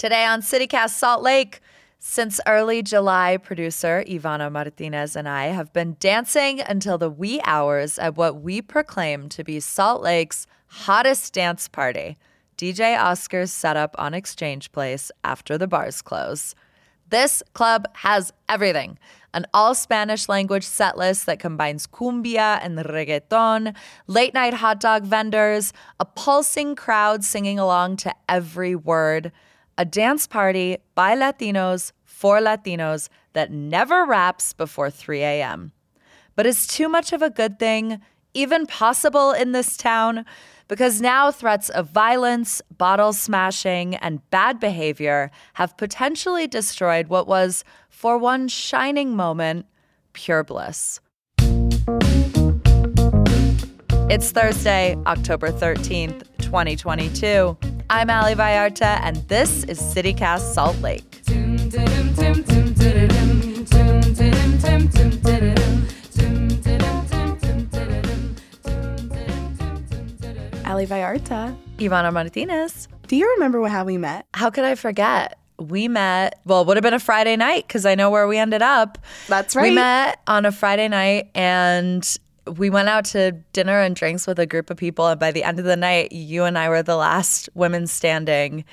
Today on CityCast Salt Lake, since early July, producer Ivana Martinez and I have been dancing until the wee hours at what we proclaim to be Salt Lake's hottest dance party. DJ Oscar's setup on Exchange Place after the bars close. This club has everything an all Spanish language set list that combines cumbia and reggaeton, late night hot dog vendors, a pulsing crowd singing along to every word, a dance party by Latinos for Latinos that never wraps before 3 a.m. But is too much of a good thing even possible in this town? Because now threats of violence, bottle smashing, and bad behavior have potentially destroyed what was, for one shining moment, pure bliss. It's Thursday, October 13th, 2022. I'm Ali Vallarta, and this is CityCast Salt Lake. Ali Vallarta. Ivana Martinez. Do you remember how we met? How could I forget? We met, well, it would have been a Friday night because I know where we ended up. That's right. We met on a Friday night and we went out to dinner and drinks with a group of people. And by the end of the night, you and I were the last women standing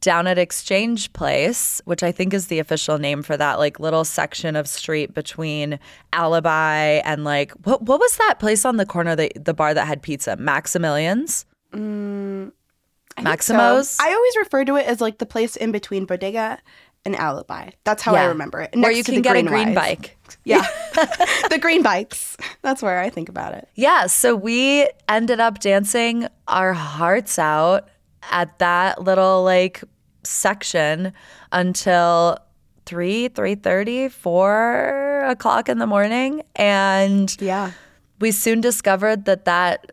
down at Exchange Place, which I think is the official name for that like little section of street between Alibi and like what what was that place on the corner the the bar that had pizza? Maximilian's? Mm, I Maximo's? so. I always refer to it as like the place in between Bodega and Alibi. That's how I remember it. Next you can get a green Ys. bike. Yeah. the green bikes. That's where I think about it. Yeah, so we ended up dancing our hearts out at that little like section until 3 3.30 4 o'clock in the morning and Yeah. we soon discovered that that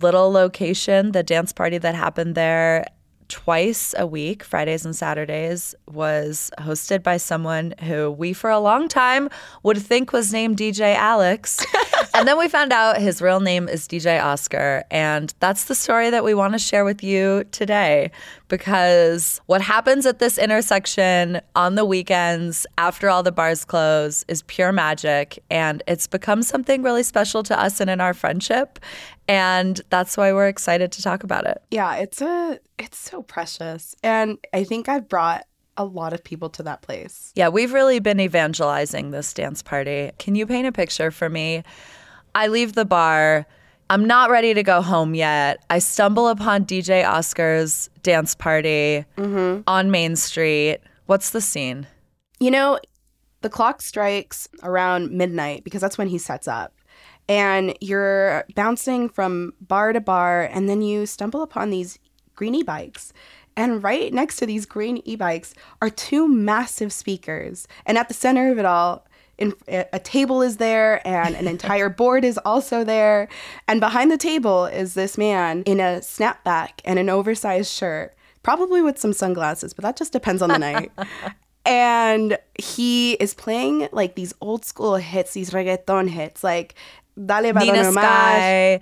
little location the dance party that happened there twice a week fridays and saturdays was hosted by someone who we for a long time would think was named dj alex. And then we found out his real name is dj oscar. And that's the story that we want to share with you today because what happens at this intersection on the weekends after all the bars close is pure magic and it's become something really special to us and in our friendship and that's why we're excited to talk about it Yeah, it's a it's so precious. And I think I've brought a lot of people to that place. yeah we've really been evangelizing this dance party can you paint a picture for me i leave the bar i'm not ready to go home yet i stumble upon dj oscar's dance party mm-hmm. on main street what's the scene You know, the clock strikes around midnight because that's when he sets up. And you're bouncing from bar to bar, and then you stumble upon these green e bikes. And right next to these green e bikes are two massive speakers. And at the center of it all, in, a table is there, and an entire board is also there. And behind the table is this man in a snapback and an oversized shirt, probably with some sunglasses, but that just depends on the night and he is playing like these old school hits, these reggaeton hits, like Dale nina sky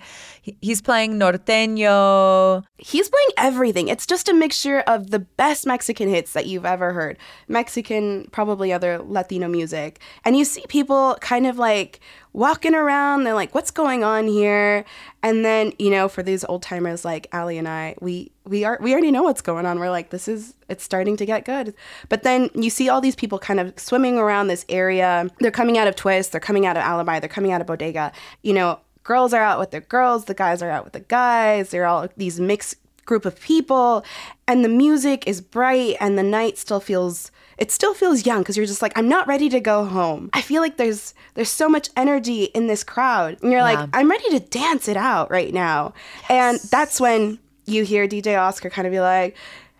he's playing norteño He's playing everything. It's just a mixture of the best Mexican hits that you've ever heard. Mexican, probably other Latino music. And you see people kind of like walking around. They're like, what's going on here? And then, you know, for these old timers like Ali and I, we we are we already know what's going on. We're like, this is it's starting to get good. But then you see all these people kind of swimming around this area. They're coming out of Twist, they're coming out of Alibi, they're coming out of Bodega. You know, girls are out with their girls, the guys are out with the guys. They're all these mixed group of people, and the music is bright, and the night still feels it still feels young because you're just like I'm not ready to go home. I feel like there's there's so much energy in this crowd, and you're Yeah. like I'm ready to dance it out right now, and that's when you hear DJ Oscar kind of be like.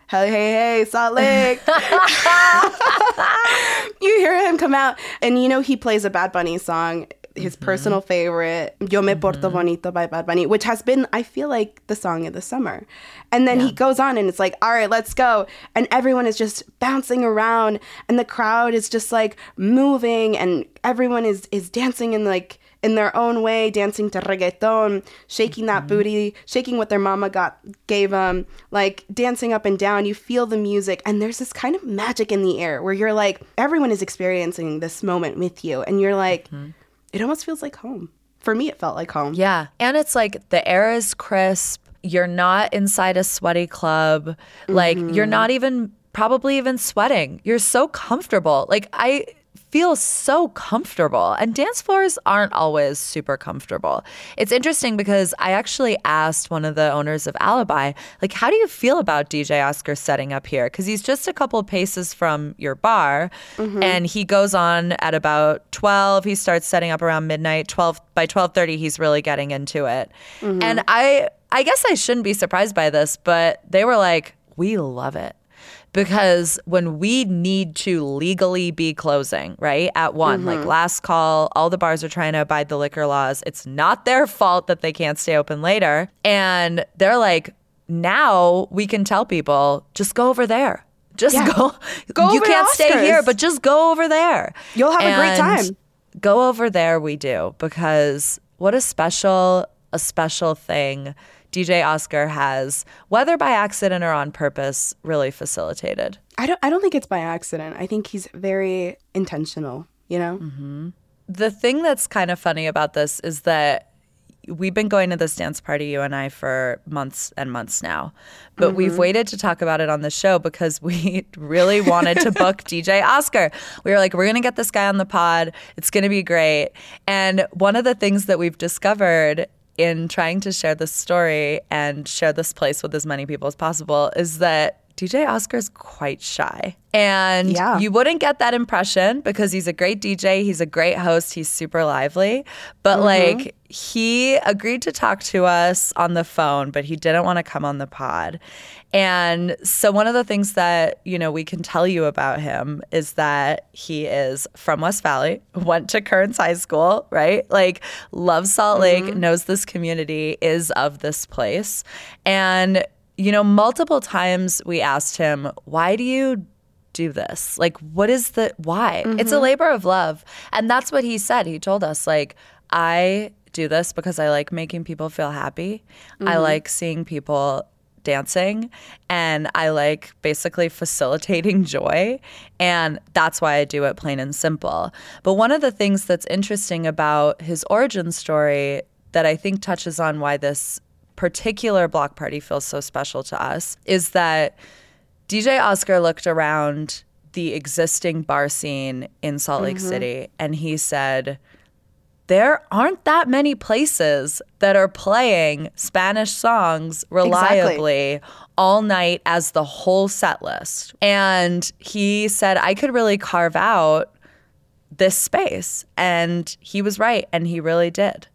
Hey, hey, hey, Salt Lake. you hear him come out, and you know he plays a Bad Bunny song, his mm-hmm. personal favorite, Yo Me Porto mm-hmm. Bonito by Bad Bunny, which has been, I feel like, the song of the summer. And then he goes on, and it's like, all right, let's go. And everyone is just bouncing around, and the crowd is just like moving, and everyone is is dancing in like in their own way, dancing to reggaeton, shaking that mm-hmm. booty, shaking what their mama got gave them, like dancing up and down. You feel the music, and there's this kind of magic in the air where you're like, everyone is experiencing this moment with you, and you're like, it almost feels like home. For me, it felt like home. Yeah. And it's like the air is crisp. You're not inside a sweaty club. Like you're mm-hmm. not even probably even sweating. You're so comfortable. Like I feel so comfortable. And dance floors aren't always super comfortable. It's interesting because I actually asked one of the owners of Alibi, like, how do you feel about DJ Oscar setting up here? Because he's just a couple paces from your bar mm-hmm. and he goes on at about 12. He starts setting up around midnight. 12 by 12:30 he's really getting into it. Mm-hmm. And I I guess I shouldn't be surprised by this, but they were like, "We love it." Because when we need to legally be closing, right, at one, like mm-hmm. last call, all the bars are trying to abide the liquor laws. It's not their fault that they can't stay open later. And they're like, now we can tell people, just go over there. Just Yeah. go. Go you can't stay here, but just go over there. You'll have a great time. Go over there, we do, because what a special, a special thing DJ Oscar has, whether by accident or on purpose, really facilitated. I don't I don't think it's by accident. I think he's very intentional, you know? Mm-hmm. The thing that's kind of funny about this is that we've been going to this dance party, you and I, for months and months now. But mm-hmm. we've waited to talk about it on the show because we really wanted to book DJ Oscar. We were like, we're going to get this guy on the pod. It's going to be great. And one of the things that we've discovered in trying to share this story and share this place with as many people as possible is that DJ Oscar's quite shy. And Yeah. you wouldn't get that impression because he's a great DJ, he's a great host, he's super lively. But mm-hmm. like he agreed to talk to us on the phone, but he didn't want to come on the pod. And so one of the things that, you know, we can tell you about him is that he is from West Valley, went to Kearns High School, right? Like loves Salt Lake, mm-hmm. knows this community, is of this place. And you know, multiple times we asked him, why do you do this? Like, what is the why? It's a mm-hmm. labor of love. And that's what he said. He told us, like, I do this because I like making people feel happy. I mm-hmm. like seeing people dancing and I like basically facilitating joy. And that's why I do it plain and simple. But one of the things that's interesting about his origin story that I think touches on why this particular block party feels so special to us is that DJ Oscar looked around the existing bar scene in Salt Lake mm-hmm. City and he said, there aren't that many places that are playing Spanish songs reliably all night as the whole set list. And he said, I could really carve out this space. And he was right. And he really did.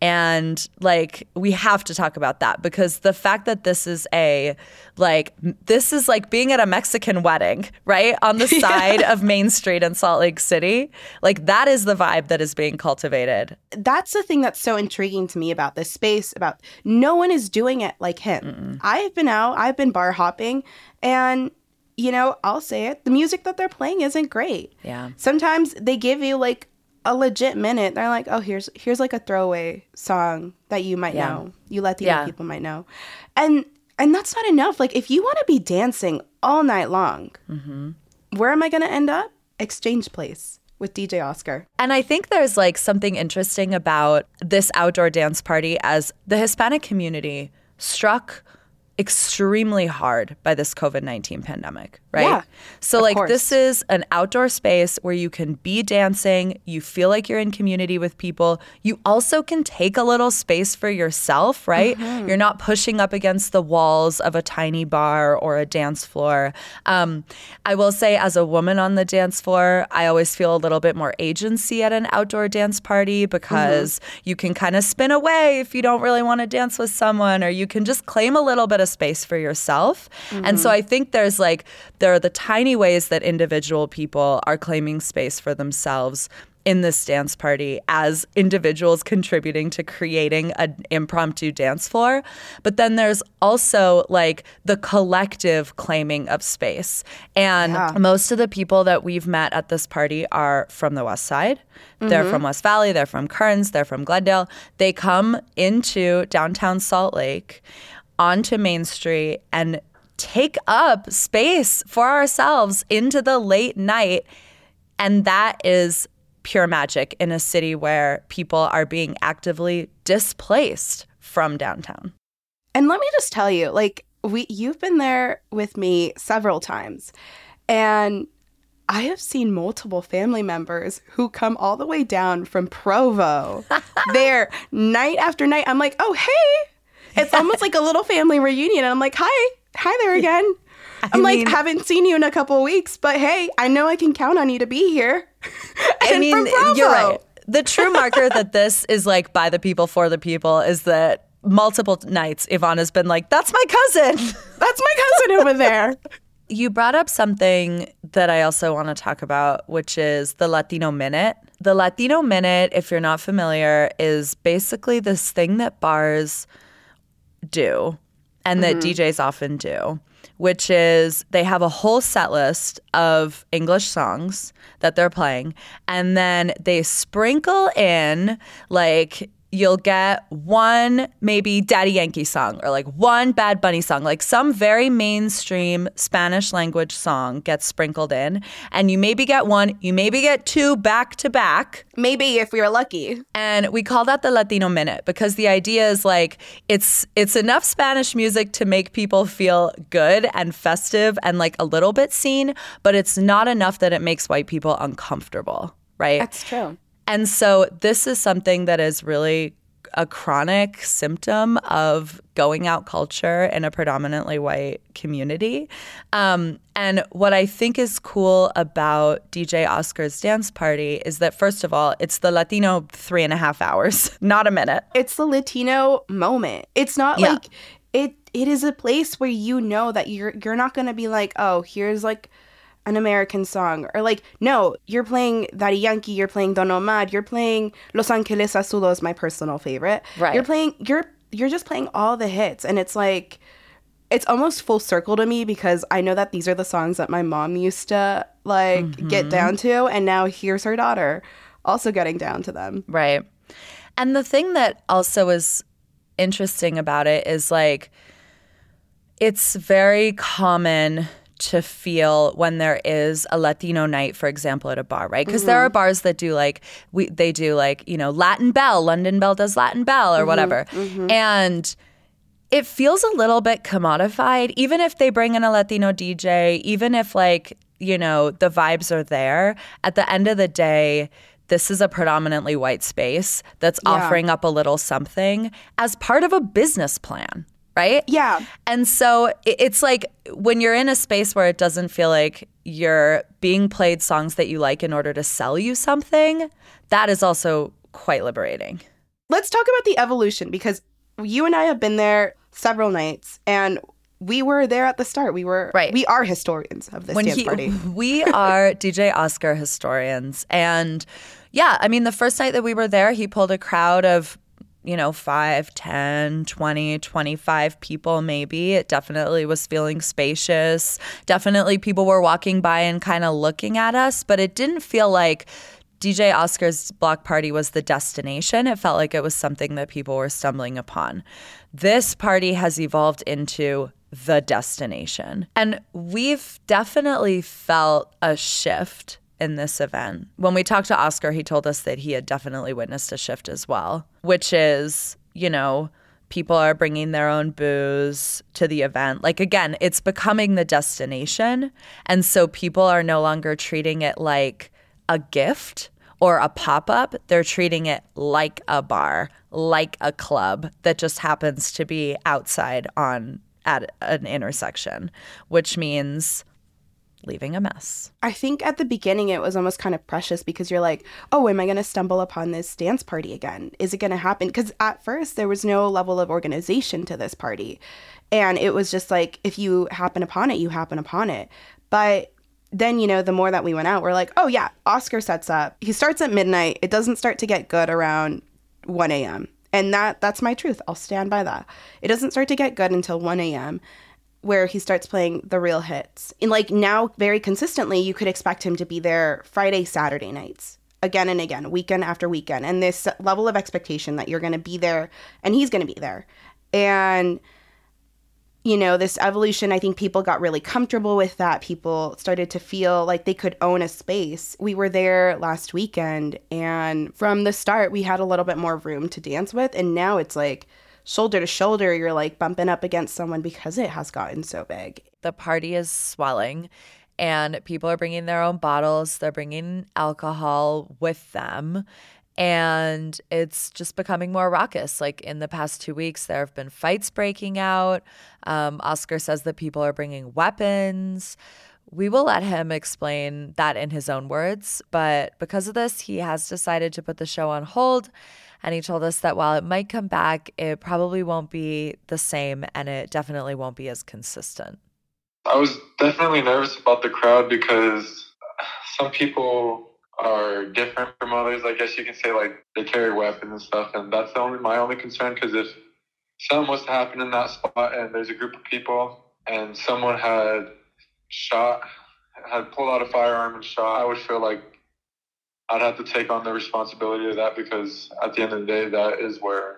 And like, we have to talk about that because the fact that this is a, like, this is like being at a Mexican wedding, right? On the side of Main Street in Salt Lake City. Like, that is the vibe that is being cultivated. That's the thing that's so intriguing to me about this space about no one is doing it like him. I've been out, I've been bar hopping and you know, I'll say it, the music that they're playing isn't great. Yeah. Sometimes they give you like a legit minute. They're like, "Oh, here's here's like a throwaway song that you might Yeah. know. You Latino Yeah. people might know." And and that's not enough. Like if you want to be dancing all night long, mm-hmm. where am I going to end up? Exchange Place with DJ Oscar. And I think there's like something interesting about this outdoor dance party as the Hispanic community struck extremely hard by this COVID 19 pandemic, right? Yeah, so, like, course. this is an outdoor space where you can be dancing, you feel like you're in community with people. You also can take a little space for yourself, right? Mm-hmm. You're not pushing up against the walls of a tiny bar or a dance floor. Um, I will say, as a woman on the dance floor, I always feel a little bit more agency at an outdoor dance party because you can kind of spin away if you don't really want to dance with someone, or you can just claim a little bit of space for yourself. And so I think there's like, there are the tiny ways that individual people are claiming space for themselves in this dance party as individuals contributing to creating an impromptu dance floor. But then there's also like the collective claiming of space. And Yeah. most of the people that we've met at this party are from the West Side. They're mm-hmm. from West Valley, they're from Kearns, they're from Glendale. They come into downtown Salt Lake onto Main Street and take up space for ourselves into the late night. And that is pure magic in a city where people are being actively displaced from downtown. And let me just tell you, like we you've been there with me several times. And I have seen multiple family members who come all the way down from Provo there night after night. I'm like, oh hey. It's almost like a little family reunion. And I'm like, hi, hi there again. I'm like, haven't seen you in a couple weeks, but hey, I know I can count on you to be here. I mean, you're right. The true marker that this is like by the people for the people is that multiple nights Ivana's been like, "That's my cousin." That's my cousin over there. You brought up something that I also want to talk about, which is the Latino Minute. The Latino Minute, if you're not familiar, is basically this thing that bars do and that mm-hmm. DJs often do, which is they have a whole set list of English songs that they're playing, and then they sprinkle in like you'll get one maybe Daddy Yankee song or like one Bad Bunny song, like some very mainstream Spanish language song gets sprinkled in, and you maybe get one, you maybe get two back to back. Maybe if we are lucky. And we call that the Latino minute because the idea is like it's it's enough Spanish music to make people feel good and festive and like a little bit seen, but it's not enough that it makes white people uncomfortable, right? That's true. And so this is something that is really a chronic symptom of going out culture in a predominantly white community. Um, and what I think is cool about DJ Oscar's dance party is that, first of all, it's the Latino three and a half hours, not a minute. it's the Latino moment. It's not Yeah. like it it is a place where you know that you're you're not going to be like, "Oh, here's like an American song." Or like, "No, you're playing Daddy Yankee, you're playing Don Omar, you're playing Los Angeles Azules, my personal favorite." Right. You're playing you're you're just playing all the hits and it's like it's almost full circle to me because I know that these are the songs that my mom used to like get mm-hmm. down to and now here's her daughter also getting down to them. Right. And the thing that also is interesting about it is like it's very common to feel when there is a Latino night, for example, at a bar, right? Because there mm-hmm. are bars that do like we they do like you know Latin Bell, London Bell does Latin Bell or mm-hmm, whatever, mm-hmm. and it feels a little bit commodified, even if they bring in a Latino DJ, even if like, you know, the vibes are there. At the end of the day, this is a predominantly white space that's Yeah. offering up a little something as part of a business plan, right? Yeah. And so it's like when you're in a space where it doesn't feel like you're being played songs that you like in order to sell you something, that is also quite liberating. let's talk about the evolution because you and I have been there several nights and we were there at the start. We were Right. we are historians of this dance he- party. we are DJ Oscar historians. And yeah, I mean, the first night that we were there, he pulled a crowd of, you know, 5, 10, 20, 25 people, maybe. It definitely was feeling spacious. Definitely people were walking by and kind of looking at us, but it didn't feel like DJ Oscar's block party was the destination. It felt like it was something that people were stumbling upon. This party has evolved into the destination. And we've definitely felt a shift in this event. When we talked to Oscar, he told us that he had definitely witnessed a shift as well, which is, you know, people are bringing their own booze to the event. Like, again, it's becoming the destination. And so people are no longer treating it like a gift or a pop up. They're treating it like a bar, like a club that just happens to be outside on at an intersection, which means leaving a mess. I think at the beginning it was almost kind of precious because you're like, oh, am I going to stumble upon this dance party again? Is it going to happen? Because at first there was no level of organization to this party. And it was just like, if you happen upon it, you happen upon it. But then, you know, the more that we went out, we're like, oh, yeah, Oscar sets up. He starts at midnight. It doesn't start to get good around 1 a.m. And that that's my truth. I'll stand by that. It doesn't start to get good until 1 a.m. where he starts playing the real hits. And like now, very consistently, you could expect him to be there Friday, Saturday nights, again and again, weekend after weekend. And this level of expectation that you're going to be there and he's going to be there. And you know, this evolution, I think people got really comfortable with that. People started to feel like they could own a space. We were there last weekend, and from the start, we had a little bit more room to dance with. And now it's like shoulder to shoulder, you're like bumping up against someone because it has gotten so big. The party is swelling, and people are bringing their own bottles, they're bringing alcohol with them and it's just becoming more raucous. Like in the past two weeks, there have been fights breaking out. Um, Oscar says that people are bringing weapons. We will let him explain that in his own words, but because of this, he has decided to put the show on hold. And he told us that while it might come back, it probably won't be the same and it definitely won't be as consistent. I was definitely nervous about the crowd because some people are different from others. I guess you can say like they carry weapons and stuff, and that's only my only concern. Because if something was to happen in that spot, and there's a group of people, and someone had shot, had pulled out a firearm and shot, I would feel like I'd have to take on the responsibility of that because at the end of the day, that is where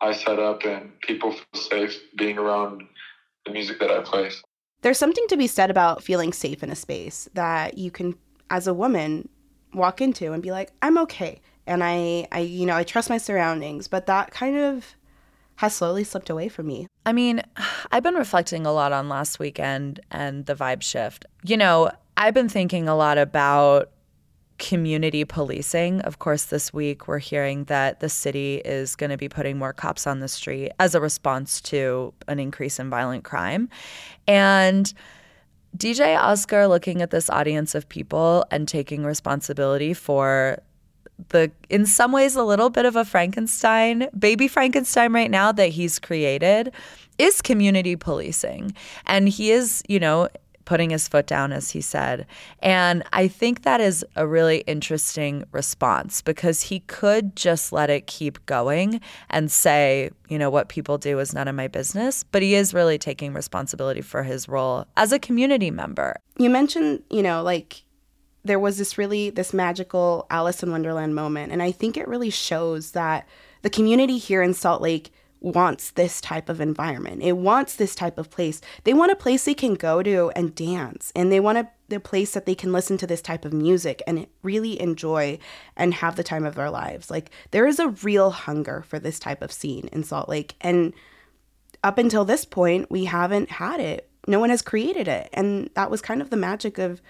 I set up, and people feel safe being around the music that I play. There's something to be said about feeling safe in a space that you can, as a woman, walk into and be like, I'm okay. And I, I, you know, I trust my surroundings, but that kind of has slowly slipped away from me. I mean, I've been reflecting a lot on last weekend and the vibe shift. You know, I've been thinking a lot about community policing. Of course, this week we're hearing that the city is going to be putting more cops on the street as a response to an increase in violent crime. And DJ Oscar looking at this audience of people and taking responsibility for the in some ways a little bit of a Frankenstein, baby Frankenstein right now that he's created is community policing. And he is, you know, putting his foot down, as he said. And I think that is a really interesting response because he could just let it keep going and say, you know, what people do is none of my business. But he is really taking responsibility for his role as a community member. You mentioned, you know, like there was this really this magical Alice in Wonderland moment. And I think it really shows that the community here in Salt Lake wants this type of environment. It wants this type of place. They want a place they can go to and dance, and they want a, a place that they can listen to this type of music and really enjoy and have the time of their lives. Like there is a real hunger for this type of scene in Salt Lake, and up until this point, we haven't had it. No one has created it, and that was kind of the magic of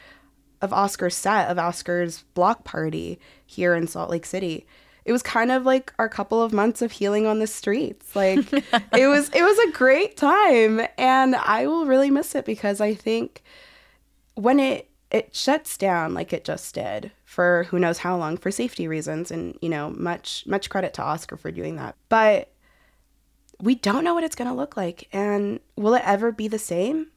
of Oscar's set of Oscar's block party here in Salt Lake City it was kind of like our couple of months of healing on the streets. Like it was it was a great time and I will really miss it because I think when it it shuts down like it just did for who knows how long for safety reasons and you know much much credit to Oscar for doing that. But we don't know what it's going to look like and will it ever be the same?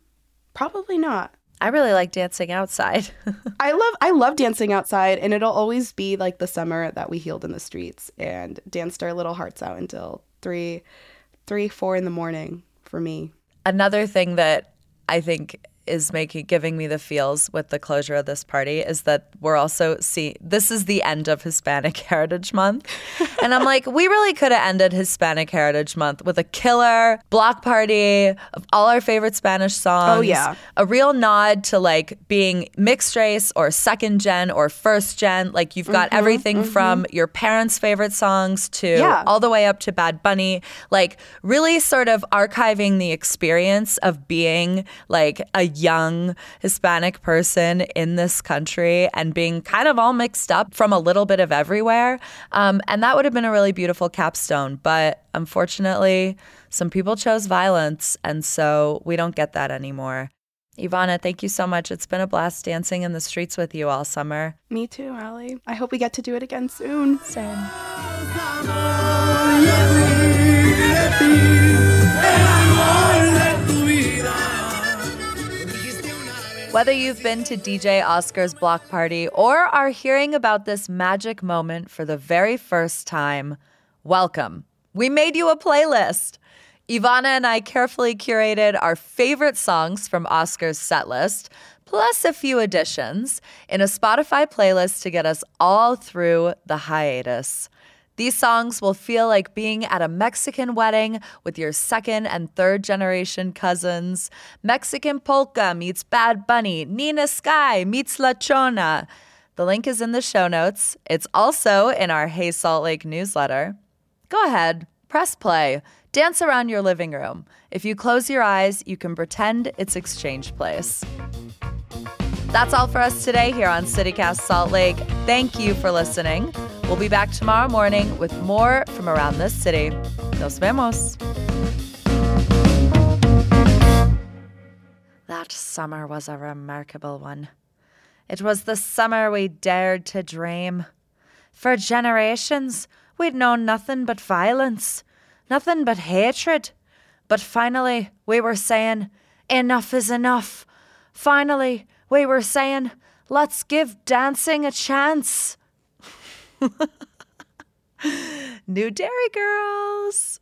Probably not. I really like dancing outside. I love I love dancing outside and it'll always be like the summer that we healed in the streets and danced our little hearts out until three three, four in the morning for me. Another thing that I think is making giving me the feels with the closure of this party is that we're also see this is the end of Hispanic Heritage Month. and I'm like, we really could have ended Hispanic Heritage Month with a killer block party of all our favorite Spanish songs. Oh yeah. A real nod to like being mixed race or second gen or first gen. Like you've got mm-hmm, everything mm-hmm. from your parents' favorite songs to yeah. all the way up to Bad Bunny. Like really sort of archiving the experience of being like a young Hispanic person in this country and being kind of all mixed up from a little bit of everywhere. Um, and that would have been a really beautiful capstone. But unfortunately, some people chose violence. And so we don't get that anymore. Ivana, thank you so much. It's been a blast dancing in the streets with you all summer. Me too, Ali. I hope we get to do it again soon. Same. Whether you've been to DJ Oscar's block party or are hearing about this magic moment for the very first time, welcome. We made you a playlist. Ivana and I carefully curated our favorite songs from Oscar's setlist, plus a few additions, in a Spotify playlist to get us all through the hiatus. These songs will feel like being at a Mexican wedding with your second and third generation cousins. Mexican polka meets Bad Bunny, Nina Sky meets La Chona. The link is in the show notes. It's also in our Hey Salt Lake newsletter. Go ahead, press play, dance around your living room. If you close your eyes, you can pretend it's Exchange Place. That's all for us today here on CityCast Salt Lake. Thank you for listening. We'll be back tomorrow morning with more from around this city. Nos vemos. That summer was a remarkable one. It was the summer we dared to dream. For generations, we'd known nothing but violence, nothing but hatred. But finally, we were saying, enough is enough. Finally, we were saying, let's give dancing a chance. New Dairy Girls.